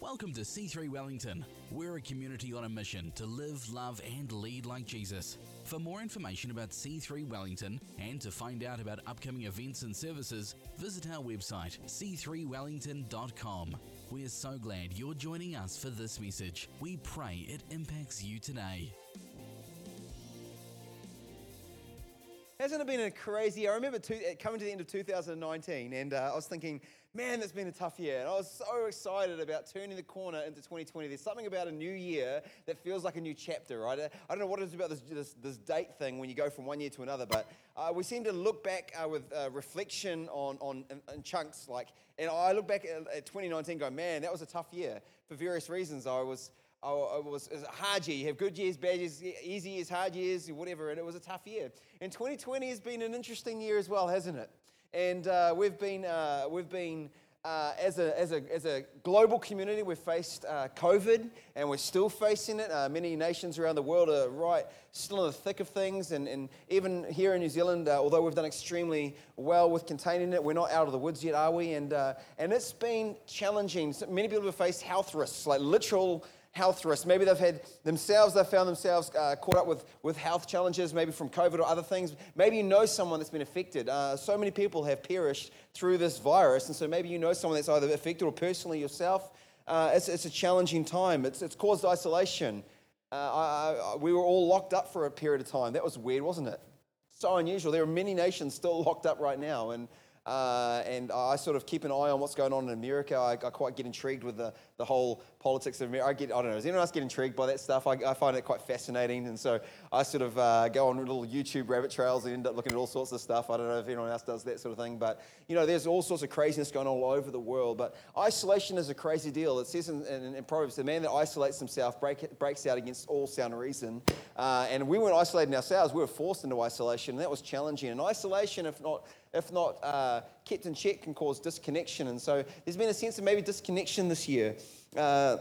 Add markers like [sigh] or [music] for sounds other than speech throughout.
Welcome to C3 Wellington. We're a community on a mission to live, love, and lead like Jesus. For more information about C3 Wellington and to find out about upcoming events and services, visit our website c3wellington.com. We're so glad you're joining us for this message. We pray it impacts you today. Hasn't it been a crazy? I remember two, coming to the end of 2019, and uh, I was thinking, man, that's been a tough year. And I was so excited about turning the corner into 2020. There's something about a new year that feels like a new chapter, right? I don't know what it is about this, this, this date thing when you go from one year to another, but uh, we seem to look back uh, with uh, reflection on, on in, in chunks. Like, and I look back at, at 2019, go, man, that was a tough year for various reasons. I was it was, it was a hard year. You have good years, bad years, easy years, hard years, whatever, and it was a tough year. And 2020 has been an interesting year as well, hasn't it? And uh, we've been, uh, we've been uh, as, a, as, a, as a global community, we've faced uh, COVID and we're still facing it. Uh, many nations around the world are right, still in the thick of things. And, and even here in New Zealand, uh, although we've done extremely well with containing it, we're not out of the woods yet, are we? And, and it's been challenging. Many people have faced health risks, like literal health risks. Maybe they've had themselves, they've found themselves uh, caught up with, with health challenges, maybe from COVID or other things. Maybe you know someone that's been affected. Uh, so many people have perished through this virus, and so maybe you know someone that's either affected or personally yourself. Uh, it's, it's a challenging time. It's, it's caused isolation. Uh, I, I, we were all locked up for a period of time. That was weird, wasn't it? So unusual. There are many nations still [laughs] locked up right now, and uh, and I sort of keep an eye on what's going on in America. I, I, quite get intrigued with the, the whole politics of America. I get, I don't know, does anyone else get intrigued by that stuff? I, I find it quite fascinating. And so I sort of uh, go on little YouTube rabbit trails and end up looking at all sorts of stuff. I don't know if anyone else does that sort of thing. But, you know, there's all sorts of craziness going on all over the world. But isolation is a crazy deal. It says in, in, in Proverbs, the man that isolates himself break, breaks out against all sound reason. Uh, and we weren't isolating ourselves. We were forced into isolation. And that was challenging. And isolation, if not if not uh, kept in check, can cause disconnection. And so there's been a sense of maybe disconnection this year. Uh,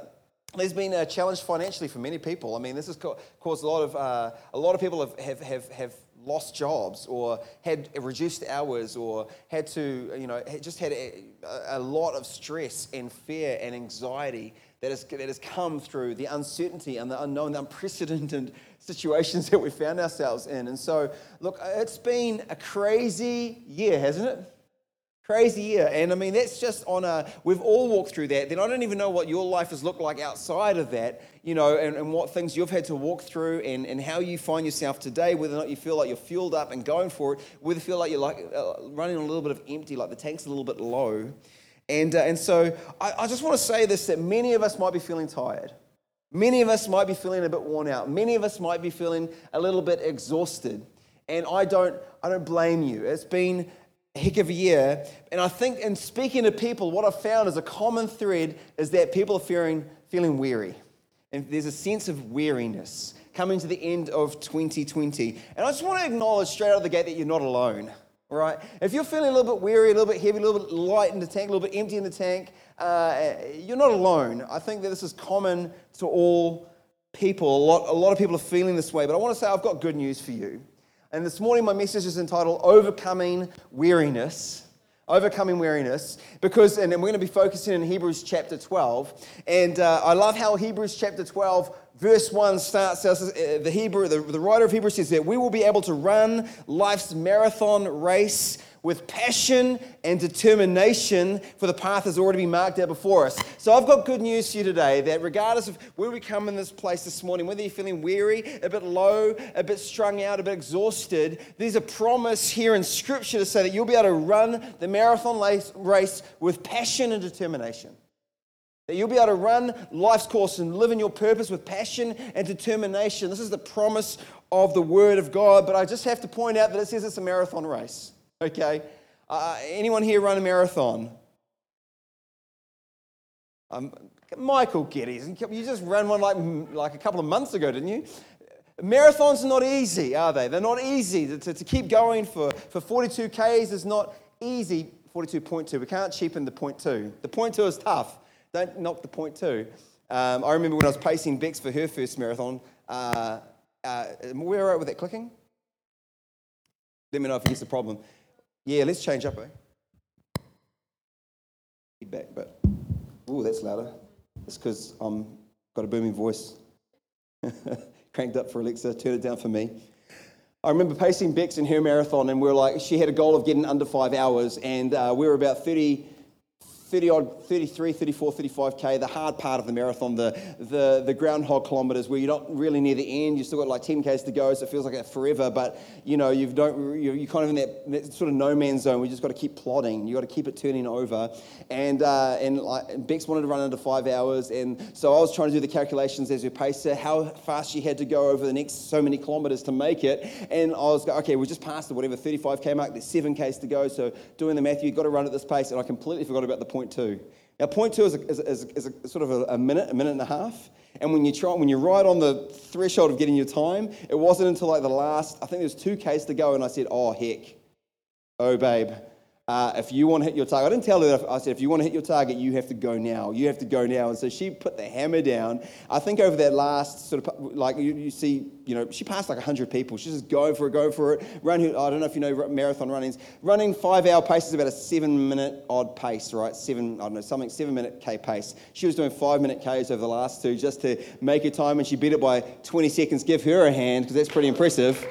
there's been a challenge financially for many people. I mean, this has caused a lot of uh, a lot of people have, have, have, have lost jobs or had reduced hours or had to you know just had a, a lot of stress and fear and anxiety that has, that has come through the uncertainty and the unknown, the unprecedented [laughs] situations that we found ourselves in. And so, look, it's been a crazy year, hasn't it? Crazy year. And I mean, that's just on a, we've all walked through that. Then I don't even know what your life has looked like outside of that, you know, and, and what things you've had to walk through and, and how you find yourself today, whether or not you feel like you're fueled up and going for it, whether you feel like you're like uh, running a little bit of empty, like the tank's a little bit low. And, uh, and so I, I just want to say this that many of us might be feeling tired. Many of us might be feeling a bit worn out. Many of us might be feeling a little bit exhausted. And I don't, I don't blame you. It's been heck of a year. And I think in speaking to people, what I've found is a common thread is that people are feeling, feeling weary. And there's a sense of weariness coming to the end of 2020. And I just want to acknowledge straight out of the gate that you're not alone right? If you're feeling a little bit weary, a little bit heavy, a little bit light in the tank, a little bit empty in the tank, uh, you're not alone. I think that this is common to all people. A lot, a lot of people are feeling this way, but I want to say I've got good news for you. And this morning, my message is entitled Overcoming Weariness. Overcoming weariness, because, and we're going to be focusing in Hebrews chapter 12. And uh, I love how Hebrews chapter 12 verse 1 starts uh, the hebrew the, the writer of hebrews says that we will be able to run life's marathon race with passion and determination for the path has already been marked out before us so i've got good news for you today that regardless of where we come in this place this morning whether you're feeling weary a bit low a bit strung out a bit exhausted there's a promise here in scripture to say that you'll be able to run the marathon race with passion and determination that you'll be able to run life's course and live in your purpose with passion and determination. This is the promise of the Word of God. But I just have to point out that it says it's a marathon race. Okay? Uh, anyone here run a marathon? Um, Michael Geddes, you just ran one like, like a couple of months ago, didn't you? Marathons are not easy, are they? They're not easy. To, to, keep going for, for 42 Ks is not easy. 42.2. We can't cheapen the point two. The point two is tough. Don't knock the point two. Um, I remember when I was pacing Bex for her first marathon. Uh, uh, we all right with that clicking? Let me know if it's a problem. Yeah, let's change up, eh? Feedback, but ooh, that's louder. It's because I've got a booming voice. [laughs] Cranked up for Alexa, turn it down for me. I remember pacing Bex in her marathon, and we were like, she had a goal of getting under five hours, and uh, we were about 30, 30 odd, 33, 34, 35k, the hard part of the marathon, the, the, the groundhog kilometers where you're not really near the end, you've still got like 10k's to go, so it feels like forever, but you know, you don't, you're, kind of in that, that, sort of no man's zone. We just got to keep plodding. You got to keep it turning over. And, uh, and like, Bex wanted to run under five hours, and so I was trying to do the calculations as paced her, how fast she had to go over the next so many kilometers to make it. And I was like, okay, we're just passed the whatever 35k mark, there's 7k's to go, so doing the math, you've got to run at this pace, and I completely forgot about the point point two. Now, point two is, a, is, is, is a, sort of a, a, minute, a minute and a half. And when you try, when you're right on the threshold of getting your time, it wasn't until like the last, I think there's two Ks to go, and I said, oh, heck. Oh, babe, uh, if you want to hit your target, I didn't tell her that. I said, if you want to hit your target, you have to go now. You have to go now. And so she put the hammer down. I think over that last sort of, like you, you see, you know, she passed like 100 people. She's just going for it, going for it. Run, I don't know if you know marathon runnings. Running five hour pace is about a seven minute odd pace, right? Seven, I don't know, something, seven minute K pace. She was doing five minute Ks over the last two just to make her time, and she beat it by 20 seconds. Give her a hand, because that's pretty impressive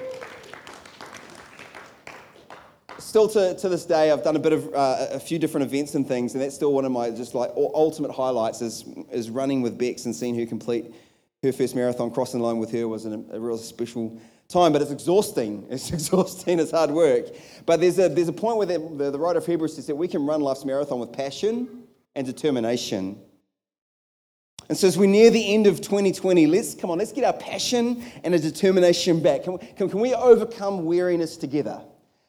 still to, to this day, I've done a bit of uh, a few different events and things, and that's still one of my just like ultimate highlights is, is running with Bex and seeing her complete her first marathon. Crossing the line with her was an, a real special time, but it's exhausting. [laughs] It's exhausting, it's hard work. But there's a, there's a point where the, the, the writer of Hebrews says that we can run life's marathon with passion and determination. And so, as we near the end of 2020, let's come on, let's get our passion and a determination back. Can, can, can we overcome weariness together?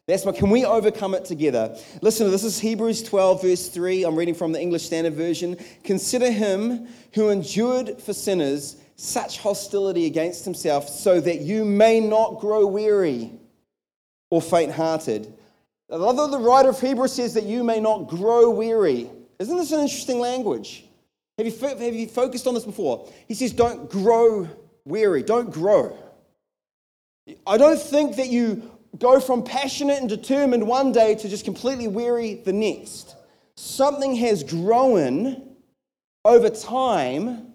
That's what, can we overcome it together? Listen, this is Hebrews 12, verse 3. I'm reading from the English Standard Version. Consider him who endured for sinners such hostility against himself, so that you may not grow weary or faint hearted. Although the writer of Hebrews says that you may not grow weary. Isn't this an interesting language? Have you, have you focused on this before? He says, don't grow weary, don't grow. I don't think that you go from passionate and determined one day to just completely weary the next. Something has grown over time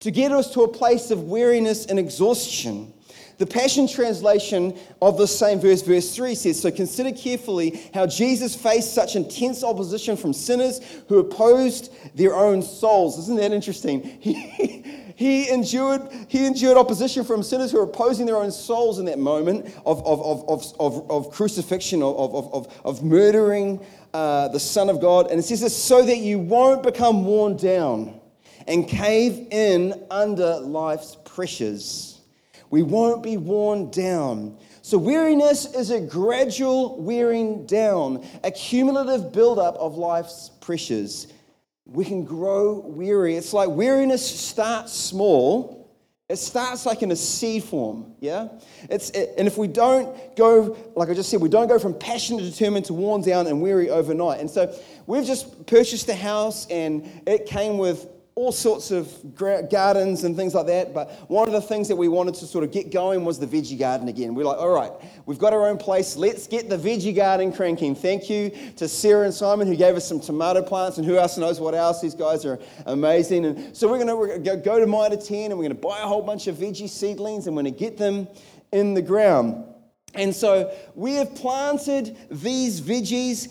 to get us to a place of weariness and exhaustion. The Passion Translation of the same verse, verse 3 says So consider carefully how Jesus faced such intense opposition from sinners who opposed their own souls. Isn't that interesting? [laughs] He, endured, he endured opposition from sinners who were opposing their own souls in that moment of, of, of, of, of, crucifixion, of, of, of, of murdering uh, the Son of God. And it says this so that you won't become worn down and cave in under life's pressures. We won't be worn down. So, weariness is a gradual wearing down, a cumulative buildup of life's pressures we can grow weary. It's like weariness starts small. It starts like in a seed form, yeah? It's, it, and if we don't go, like I just said, we don't go from passionate, determined to worn down and weary overnight. And so we've just purchased a house and it came with all sorts of gardens and things like that. But one of the things that we wanted to sort of get going was the veggie garden again. We're like, all right, we've got our own place. Let's get the veggie garden cranking. Thank you to Sarah and Simon who gave us some tomato plants and who else knows what else. These guys are amazing. And so we're going to go to Mitre 10 and we're going to buy a whole bunch of veggie seedlings and we're going to get them in the ground. And so we have planted these veggies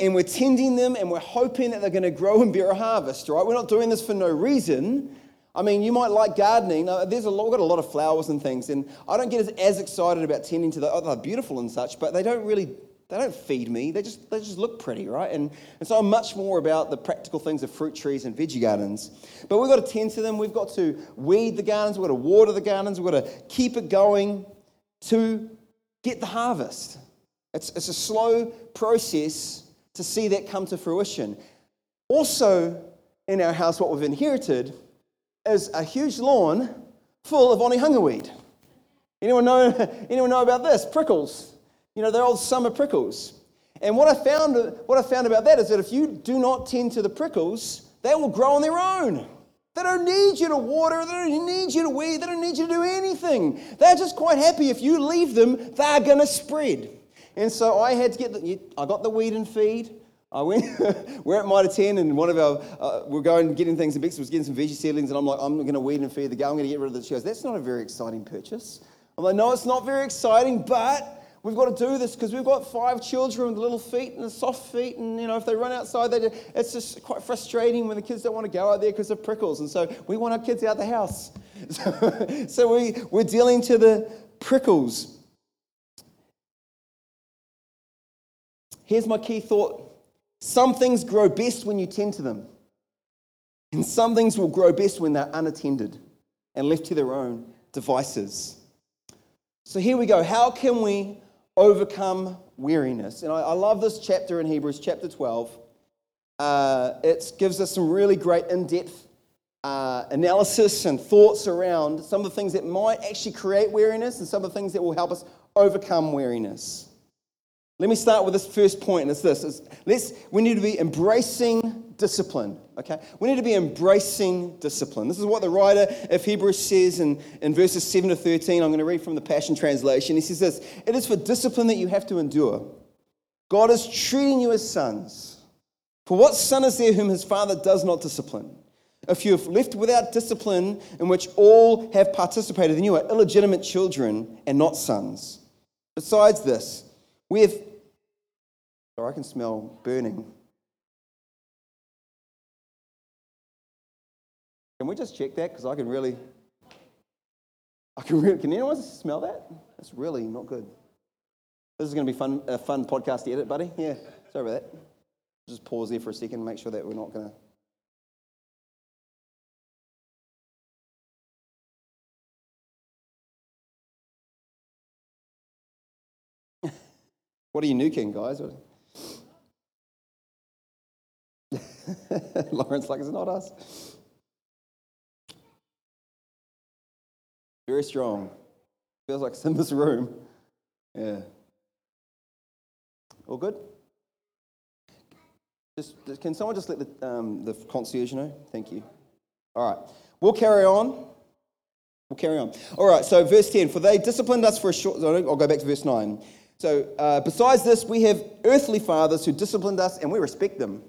and we're tending them and we're hoping that they're going to grow and bear a harvest, right? We're not doing this for no reason. I mean, you might like gardening. There's a lot, we've got a lot of flowers and things, and I don't get as, as excited about tending to the, oh, they're beautiful and such, but they don't really, they don't feed me. They just, they just look pretty, right? And, and so I'm much more about the practical things of fruit trees and veggie gardens. But we've got to tend to them. We've got to weed the gardens. We've got to water the gardens. We've got to keep it going to get the harvest. It's, it's a slow process to see that come to fruition. Also, in our house, what we've inherited is a huge lawn full of onehunga weed. Anyone know, [laughs] anyone know about this? Prickles. You know, they're old summer prickles. And what I, found, what I found about that is that if you do not tend to the prickles, they will grow on their own. They don't need you to water, they don't need you to weed, they don't need you to do anything. They're just quite happy if you leave them, they're going to spread. And so I had to get the, I got the weed and feed, I went, [laughs] we're at Mitre 10 and one of our, uh, we're going getting things and Bex was getting some veggie seedlings and I'm like, I'm going to weed and feed the girl. I'm going to get rid of this. She goes, that's not a very exciting purchase. I'm like, no, it's not very exciting, but we've got to do this because we've got five children with little feet and soft feet. And, you know, if they run outside, they, it's just quite frustrating when the kids don't want to go out there because of prickles. And so we want our kids out of the house. So, [laughs] so we, we're dealing to the prickles. Here's my key thought some things grow best when you tend to them, and some things will grow best when they're unattended and left to their own devices. So here we go. How can we overcome weariness? And I, I love this chapter in Hebrews, chapter 12. Uh, it gives us some really great in depth uh, analysis and thoughts around some of the things that might actually create weariness and some of the things that will help us overcome weariness. Let me start with this first point, and it's this. It's, let's, we need to be embracing discipline, okay? We need to be embracing discipline. This is what the writer of Hebrews says in, in verses 7 to 13. I'm going to read from the Passion Translation. He says this It is for discipline that you have to endure. God is treating you as sons. For what son is there whom his father does not discipline? If you have left without discipline in which all have participated, then you are illegitimate children and not sons. Besides this, we have or I can smell burning. Can we just check that? Because I can really, I can really, can anyone smell that? That's really not good. This is going to be fun, a fun podcast to edit, buddy. Yeah, sorry about that. Just pause there for a second, make sure that we're not going [laughs] to. what are you nuking, guys? [laughs] Lawrence, like, it's not us. Very strong. Feels like it's in this room. Yeah. All good? Just, can someone just let the, um, the concierge know? Thank you. All right. We'll carry on. We'll carry on. All right, so verse 10 For they disciplined us for a short. Time. I'll go back to verse 9. So, uh, besides this, we have earthly fathers who disciplined us and we respect them.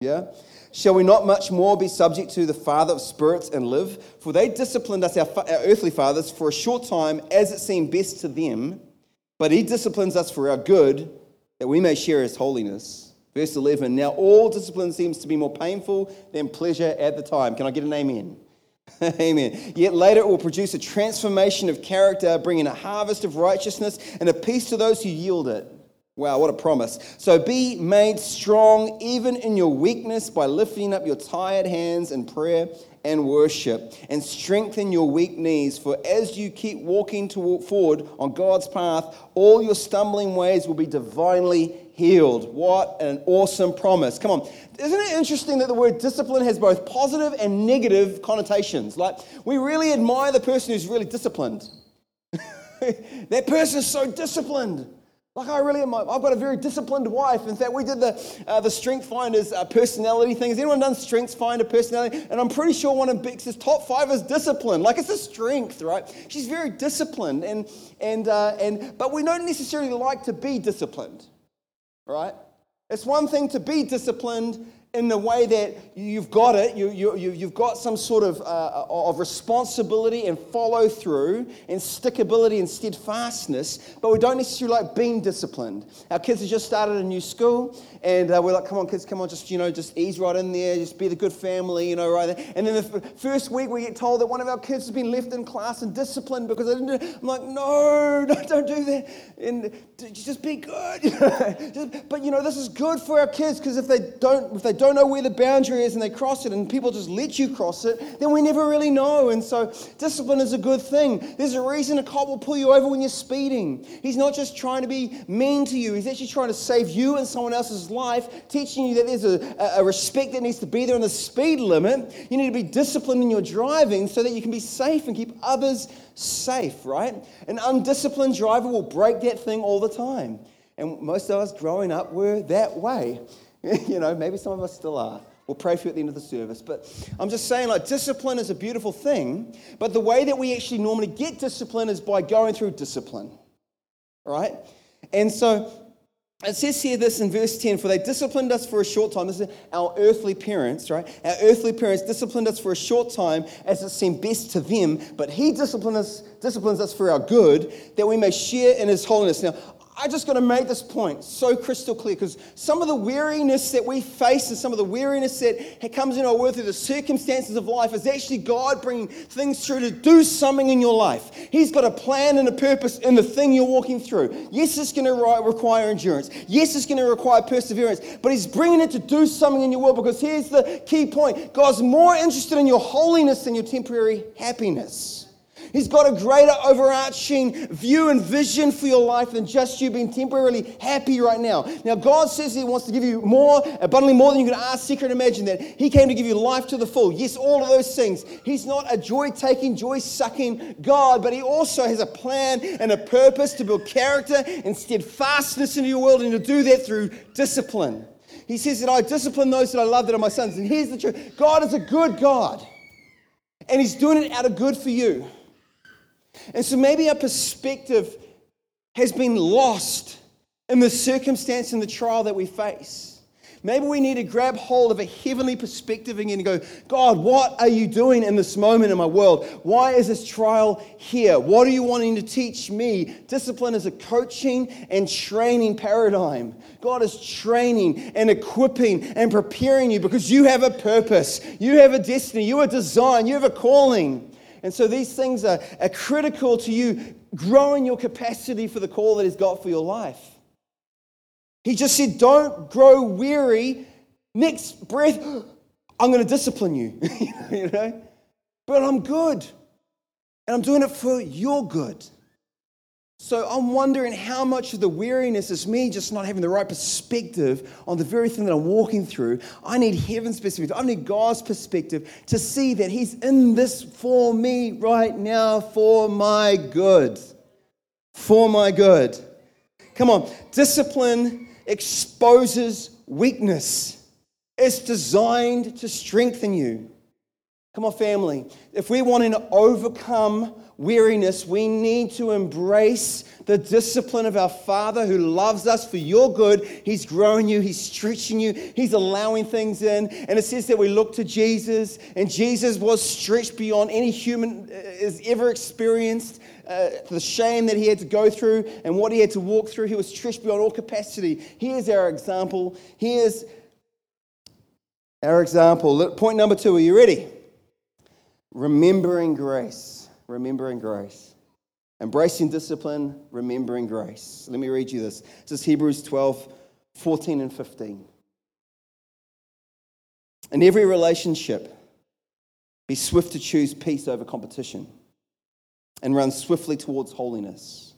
Yeah? Shall we not much more be subject to the Father of spirits and live? For they disciplined us, our, our, earthly fathers, for a short time as it seemed best to them, but He disciplines us for our good, that we may share His holiness. Verse 11 Now all discipline seems to be more painful than pleasure at the time. Can I get an amen? [laughs] amen. Yet later it will produce a transformation of character, bringing a harvest of righteousness and a peace to those who yield it. Wow, what a promise. So be made strong even in your weakness by lifting up your tired hands in prayer and worship and strengthen your weak knees. For as you keep walking to walk forward on God's path, all your stumbling ways will be divinely healed. What an awesome promise. Come on. Isn't it interesting that the word discipline has both positive and negative connotations? Like, we really admire the person who's really disciplined. [laughs] that person is so disciplined. Like I really am. I've got a very disciplined wife. In fact, we did the uh, the Strength Finders uh, personality thing. Has anyone done Strength Finder personality? And I'm pretty sure one of Bex's top five is discipline. Like it's a strength, right? She's very disciplined, and and uh, and but we don't necessarily like to be disciplined, right? It's one thing to be disciplined in the way that you've got it, you, you, you've got some sort of, uh, of responsibility and follow through and stickability and steadfastness, but we don't necessarily like being disciplined. Our kids have just started a new school, and uh, we're like, come on, kids, come on, just, you know, just ease right in there, just be the good family, you know, right there. And then the f- first week we get told that one of our kids has been left in class and disciplined because they didn't do I'm like, no, [laughs] no don't do that. And just be good. [laughs] just, but, you know, this is good for our kids because if they don't, if they don't know where the boundary is and they cross it and people just let you cross it, then we never really know. And so discipline is a good thing. There's a reason a cop will pull you over when you're speeding. He's not just trying to be mean to you, he's actually trying to save you and someone else's life, teaching you that there's a, a respect that needs to be there in the speed limit. You need to be disciplined in your driving so that you can be safe and keep others safe, right? An undisciplined driver will break that thing all the time. And most of us growing up were that way. [laughs] you know, maybe some of us still are. We'll pray for you at the end of the service. But I'm just saying, like, discipline is a beautiful thing. But the way that we actually normally get discipline is by going through discipline, right? And so it says here this in verse 10 for they disciplined us for a short time. This is our earthly parents, right? Our earthly parents disciplined us for a short time as it seemed best to them, but he disciplines us for our good that we may share in his holiness. Now, I just got to make this point so crystal clear because some of the weariness that we face and some of the weariness that comes in our world through the circumstances of life is actually God bringing things through to do something in your life. He's got a plan and a purpose in the thing you're walking through. Yes, it's going to require endurance. Yes, it's going to require perseverance, but He's bringing it to do something in your world because here's the key point God's more interested in your holiness than your temporary happiness. He's got a greater overarching view and vision for your life than just you being temporarily happy right now. Now, God says He wants to give you more, abundantly more than you can ask, seek, and imagine. That He came to give you life to the full. Yes, all of those things. He's not a joy taking, joy sucking God, but He also has a plan and a purpose to build character and steadfastness into your world, and to do that through discipline. He says that I discipline those that I love that are my sons. And here's the truth God is a good God, and He's doing it out of good for you. And so maybe our perspective has been lost in the circumstance and the trial that we face. Maybe we need to grab hold of a heavenly perspective again and go, God, what are you doing in this moment in my world? Why is this trial here? What are you wanting to teach me? Discipline is a coaching and training paradigm. God is training and equipping and preparing you because you have a purpose, you have a destiny, you have a design, you have a calling. And so these things are, are critical to you growing your capacity for the call that He's got for your life. He just said, Don't grow weary. Next breath, [gasps] I'm going to discipline you. [laughs] you know? But I'm good. And I'm doing it for your good. So I'm wondering how much of the weariness is me just not having the right perspective on the very thing that I'm walking through. I need heaven's perspective. I need God's perspective to see that He's in this for me right now for my good. For my good. Come on. Discipline exposes weakness, it's designed to strengthen you. Come on, family. If we're wanting to overcome weariness, we need to embrace the discipline of our Father who loves us for your good. He's growing you, He's stretching you, He's allowing things in. And it says that we look to Jesus, and Jesus was stretched beyond any human has ever experienced. Uh, the shame that he had to go through and what he had to walk through, he was stretched beyond all capacity. Here's our example. Here's our example. Point number two. Are you ready? Remembering grace. Remembering grace. Embracing discipline, remembering grace. Let me read you this. This is Hebrews 12, 14 and 15. In every relationship, be swift to choose peace over competition and run swiftly towards holiness.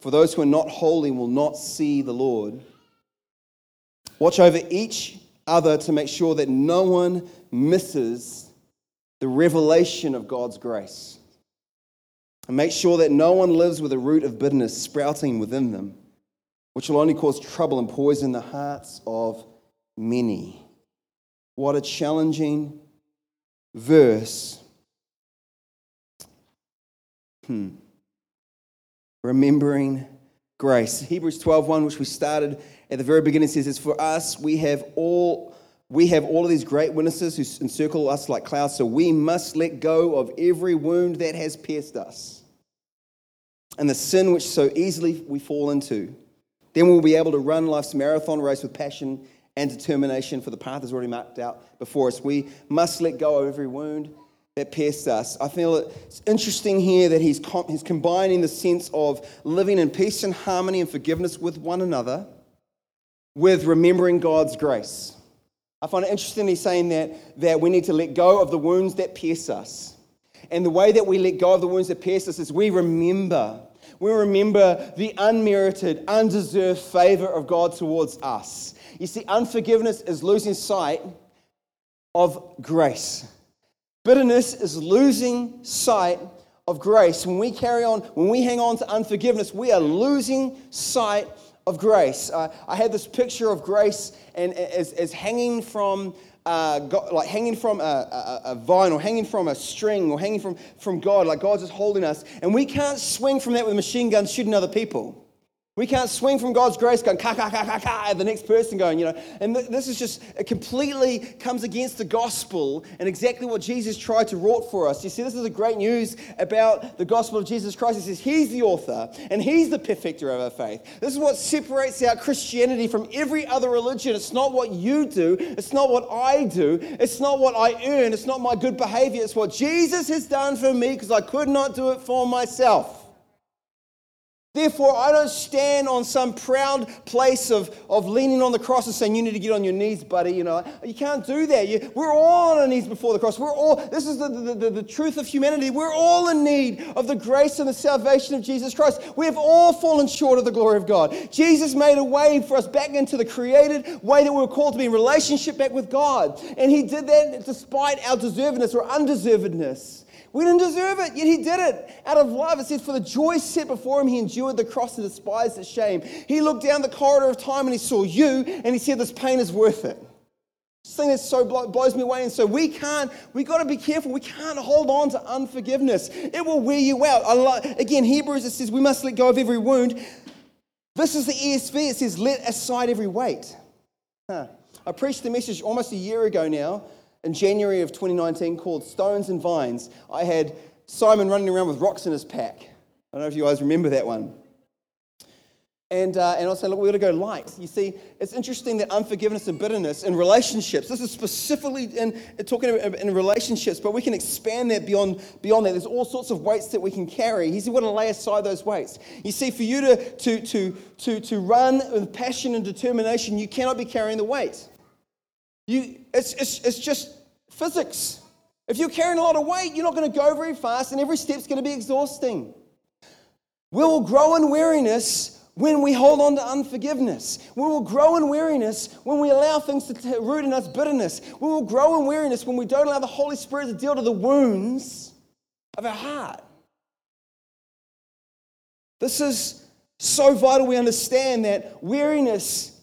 For those who are not holy will not see the Lord. Watch over each other to make sure that no one misses the revelation of God's grace. And make sure that no one lives with a root of bitterness sprouting within them, which will only cause trouble and poison the hearts of many. What a challenging verse. Hmm. Remembering grace. Hebrews 12:1, which we started at the very beginning, says, for us, we have all we have all of these great witnesses who encircle us like clouds, so we must let go of every wound that has pierced us and the sin which so easily we fall into. Then we'll be able to run life's marathon race with passion and determination, for the path is already marked out before us. We must let go of every wound that pierced us. I feel it's interesting here that he's, com- he's combining the sense of living in peace and harmony and forgiveness with one another with remembering God's grace. I find it interesting he's saying that, that we need to let go of the wounds that pierce us. And the way that we let go of the wounds that pierce us is we remember. We remember the unmerited, undeserved favor of God towards us. You see, unforgiveness is losing sight of grace. Bitterness is losing sight of grace. When we carry on, when we hang on to unforgiveness, we are losing sight of grace. Uh, I had this picture of grace and as, as hanging from uh, God, like hanging from a, a, a, vine or hanging from a string or hanging from, from God, like God's just holding us. And we can't swing from that with machine guns shooting other people. We can't swing from God's grace going ka ka ka ka ka the next person going, you know. And th- this is just, it completely comes against the gospel and exactly what Jesus tried to wrought for us. You see, this is the great news about the gospel of Jesus Christ. He says He's the author and He's the perfecter of our faith. This is what separates our Christianity from every other religion. It's not what you do, it's not what I do, it's not what I earn, it's not my good behavior, it's what Jesus has done for me because I could not do it for myself. Therefore, I don't stand on some proud place of, of leaning on the cross and saying, You need to get on your knees, buddy. You know, you can't do that. You, we're all on our knees before the cross. We're all, this is the, the, the, the truth of humanity. We're all in need of the grace and the salvation of Jesus Christ. We have all fallen short of the glory of God. Jesus made a way for us back into the created way that we were called to be in relationship back with God. And He did that despite our deservedness or undeservedness. We didn't deserve it, yet he did it out of love. It says, For the joy set before him, he endured the cross and despised its shame. He looked down the corridor of time and he saw you, and he said, This pain is worth it. This thing that so blows me away. And so we can't, we got to be careful. We can't hold on to unforgiveness. It will wear you out. Love, again, Hebrews, it says, We must let go of every wound. This is the ESV. It says, Let aside every weight. Huh. I preached the message almost a year ago now in January of 2019 called Stones and Vines. I had Simon running around with rocks in his pack. I don't know if you guys remember that one. And, uh, and I was saying, look, we've got to go light. You see, it's interesting that unforgiveness and bitterness in relationships, this is specifically in, talking in relationships, but we can expand that beyond, beyond that. There's all sorts of weights that we can carry. He's to lay aside those weights. You see, for you to, to, to, to, to run with passion and determination, you cannot be carrying the weight. You, it's, it's, it's just physics. If you're carrying a lot of weight, you're not going to go very fast, and every step's going to be exhausting. We will grow in weariness when we hold on to unforgiveness. We will grow in weariness when we allow things to root in us bitterness. We will grow in weariness when we don't allow the Holy Spirit to deal to the wounds of our heart. This is so vital we understand that weariness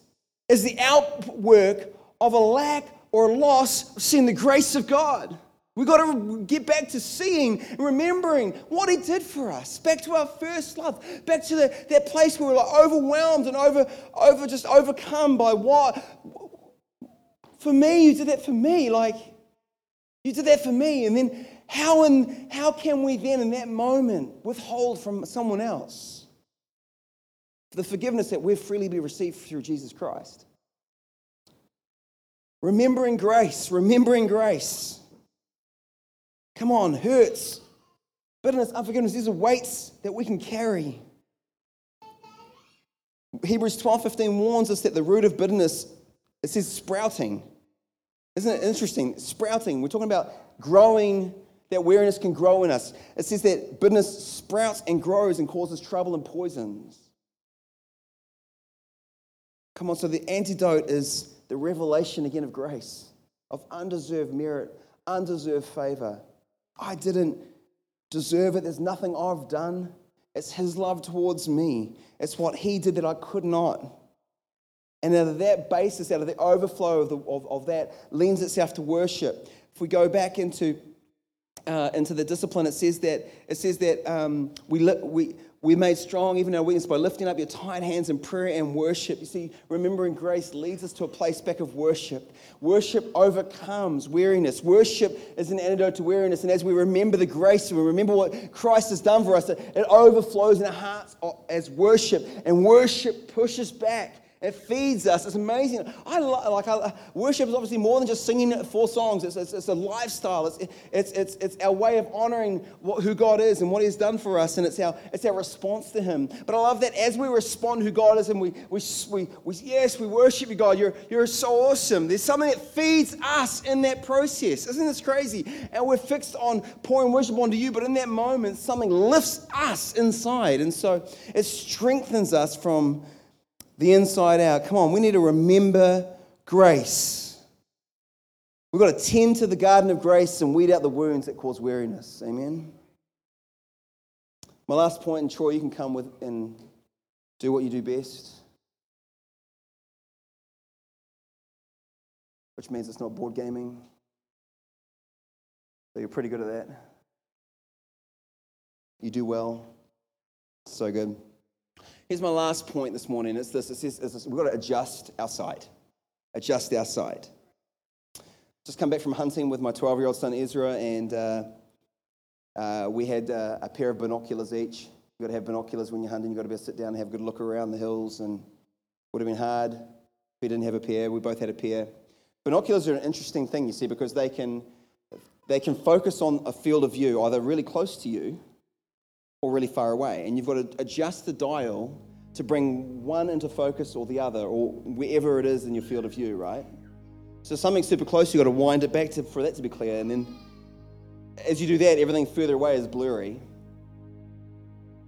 is the outwork of a lack or a loss of seeing the grace of God. We've got to get back to seeing and remembering what He did for us, back to our first love, back to the, that place where we were overwhelmed and over, over just overcome by what. For me, you did that for me. Like, you did that for me. And then how, in, how can we then, in that moment, withhold from someone else the forgiveness that we've freely be received through Jesus Christ? Remembering grace, remembering grace. Come on, hurts, bitterness, unforgiveness, these are weights that we can carry. Hebrews 12 15 warns us that the root of bitterness, it says sprouting. Isn't it interesting? Sprouting. We're talking about growing, that weariness can grow in us. It says that bitterness sprouts and grows and causes trouble and poisons. Come on, so the antidote is the revelation again of grace, of undeserved merit, undeserved favor. I didn't deserve it. There's nothing I've done. It's His love towards me. It's what He did that I could not. And out of that basis, out of the overflow of, the, of, of that, lends itself to worship. If we go back into, uh, into the discipline, it says that, it says that um, we, li- we, we made strong even our weakness by lifting up your tired hands in prayer and worship. You see, remembering grace leads us to a place back of worship. Worship overcomes weariness. Worship is an antidote to weariness. And as we remember the grace, we remember what Christ has done for us, it overflows in our hearts as worship. And worship pushes back it feeds us. It's amazing. I like I, worship is obviously more than just singing four songs. It's, it's, it's a lifestyle. It's, it's, it's, it's our way of honoring what, who God is and what He's done for us, and it's our, it's our response to Him. But I love that as we respond who God is and we, we, we, we yes, we worship you, God. You're, you're so awesome. There's something that feeds us in that process. Isn't this crazy? And we're fixed on pouring worship onto you, but in that moment, something lifts us inside. And so it strengthens us from the inside out. Come on, we need to remember grace. We've got to tend to the garden of grace and weed out the wounds that cause weariness. Amen. My last point, and Troy, you can come with and do what you do best. Which means it's not board gaming. So you're pretty good at that. You do well. So good. Here's my last point this morning. It's this. It's this. We've got to adjust our sight. Adjust our sight. Just come back from hunting with my 12 year old son Ezra, and uh, uh, we had uh, a pair of binoculars each. You've got to have binoculars when you're hunting. You've got to be able to sit down and have a good look around the hills, and would have been hard if we didn't have a pair. We both had a pair. Binoculars are an interesting thing, you see, because they can, they can focus on a field of view either really close to you or really far away. And you've got to adjust the dial to bring one into focus or the other, or wherever it is in your field of view, right? So something super close, you've got to wind it back to, for that to be clear. And then as you do that, everything further away is blurry.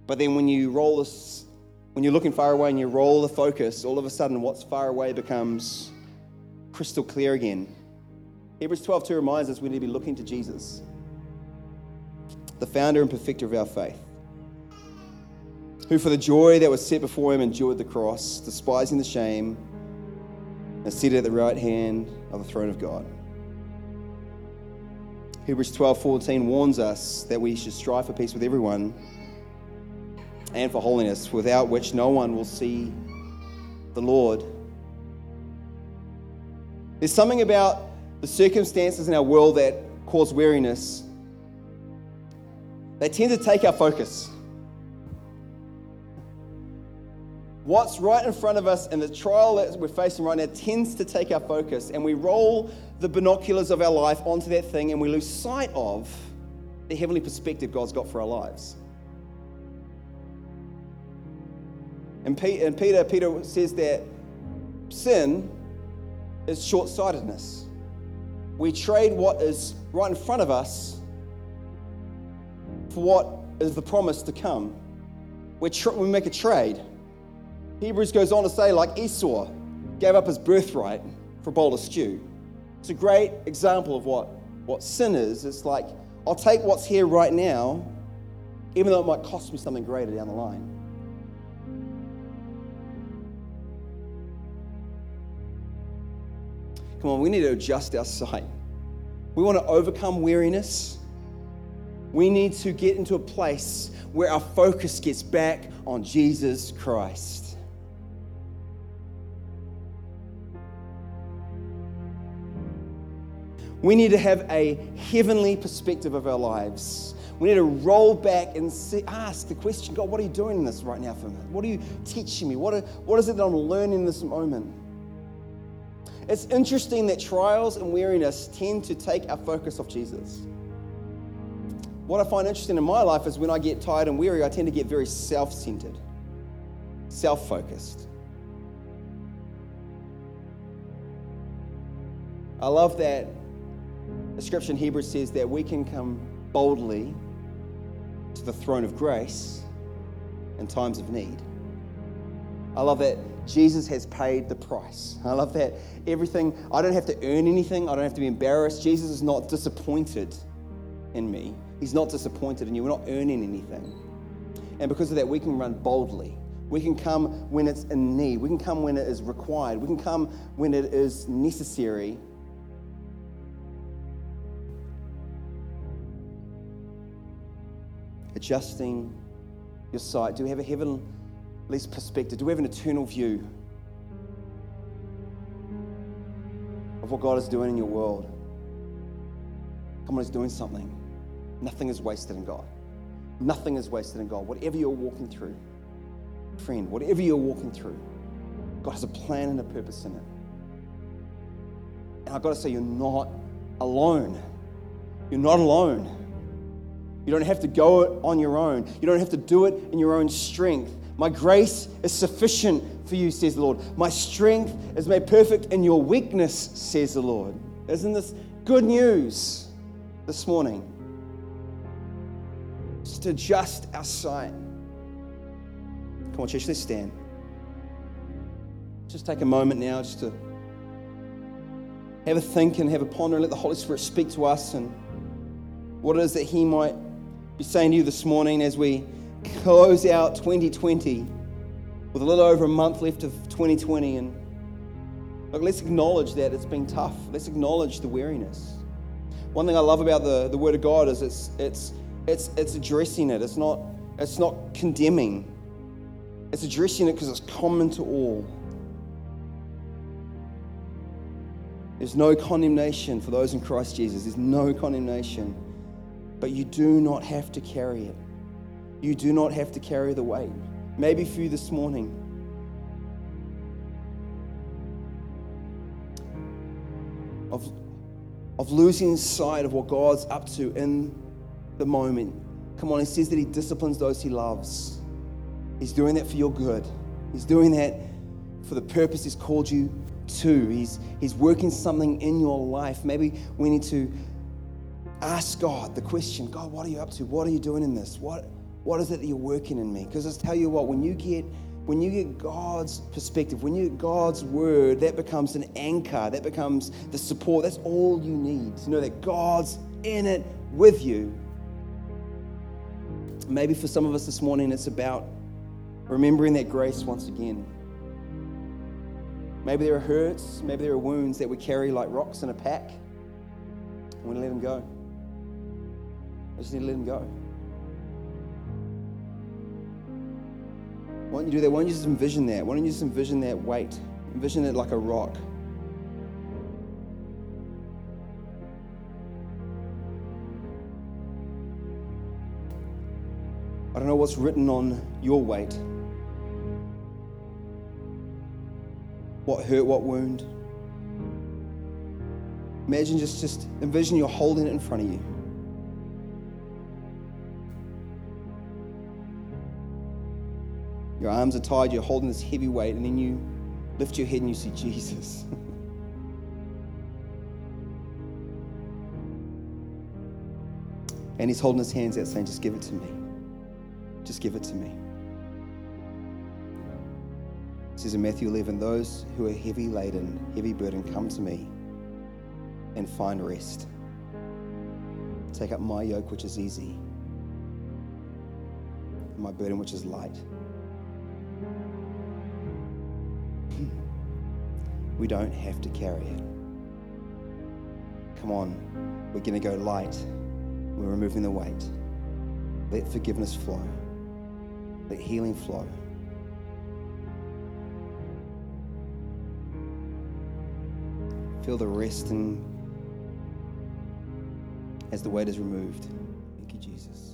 But then when you roll this, when you're looking far away and you roll the focus, all of a sudden what's far away becomes crystal clear again. Hebrews 12 2 reminds us we need to be looking to Jesus, the founder and perfecter of our faith, who for the joy that was set before him endured the cross, despising the shame, and seated at the right hand of the throne of God. Hebrews 12 14 warns us that we should strive for peace with everyone and for holiness, without which no one will see the Lord. There's something about the circumstances in our world that cause weariness. They tend to take our focus. What's right in front of us and the trial that we're facing right now tends to take our focus, and we roll the binoculars of our life onto that thing and we lose sight of the heavenly perspective God's got for our lives. And Peter, Peter says that sin is short sightedness. We trade what is right in front of us for what is the promise to come. we we make a trade. Hebrews goes on to say, like Esau gave up his birthright for a bowl of stew. It's a great example of what, what sin is. It's like, I'll take what's here right now, even though it might cost me something greater down the line. Come on, we need to adjust our sight. We want to overcome weariness. We need to get into a place where our focus gets back on Jesus Christ. We need to have a heavenly perspective of our lives. We need to roll back and see, ask the question God, what are you doing in this right now for me? What are you teaching me? What, are, what is it that I'm learning in this moment? It's interesting that trials and weariness tend to take our focus off Jesus. What I find interesting in my life is when I get tired and weary, I tend to get very self centered, self focused. I love that the scripture in Hebrews says that we can come boldly to the throne of grace in times of need. I love that Jesus has paid the price. I love that everything, I don't have to earn anything, I don't have to be embarrassed. Jesus is not disappointed in me, He's not disappointed in you. We're not earning anything. And because of that, we can run boldly. We can come when it's in need. We can come when it is required. We can come when it is necessary. Adjusting your sight. Do we have a heaven? least perspective? Do we have an eternal view of what God is doing in your world? Come on, He's doing something. Nothing is wasted in God. Nothing is wasted in God. Whatever you're walking through, friend, whatever you're walking through, God has a plan and a purpose in it. And I've got to say, you're not alone. You're not alone. You don't have to go it on your own. You don't have to do it in your own strength. My grace is sufficient for you, says the Lord. My strength is made perfect in your weakness, says the Lord. Isn't this good news this morning? Just to adjust our sight. Come on, church, let's stand. Just take a moment now just to have a think and have a ponder and let the Holy Spirit speak to us and what it is that He might be saying to you this morning as we close out 2020 with a little over a month left of 2020. And look, let's acknowledge that it's been tough. Let's acknowledge the weariness. One thing I love about the, the Word of God is it's, it's, it's, it's addressing it, it's not, it's not condemning. It's addressing it because it's common to all. There's no condemnation for those in Christ Jesus. There's no condemnation. But you do not have to carry it. You do not have to carry the weight. Maybe for you this morning, of, of losing sight of what God's up to in the moment. Come on, He says that He disciplines those He loves. He's doing that for your good. He's doing that for the purpose He's called you to. He's, he's working something in your life. Maybe we need to ask God the question God, what are you up to? What are you doing in this? What, what is it that you're working in me? Because I tell you what, when you get when you get God's perspective, when you get God's word, that becomes an anchor, that becomes the support. That's all you need to know that God's in it with you. Maybe for some of us this morning, it's about remembering that grace once again. Maybe there are hurts, maybe there are wounds that we carry like rocks in a pack. We let them go. We just need to let them go. Why don't you do that? Why don't you just envision that? Why don't you just envision that weight? Envision it like a rock. I don't know what's written on your weight. What hurt, what wound. Imagine just, just envision you're holding it in front of you. Your arms are tied, you're holding this heavy weight, and then you lift your head and you see Jesus. [laughs] and he's holding his hands out saying, Just give it to me. Just give it to me. It says in Matthew 11, Those who are heavy laden, heavy burden, come to me and find rest. Take up my yoke, which is easy, my burden, which is light. We don't have to carry it. Come on, we're going to go light. We're removing the weight. Let forgiveness flow, let healing flow. Feel the rest and as the weight is removed. Thank you, Jesus.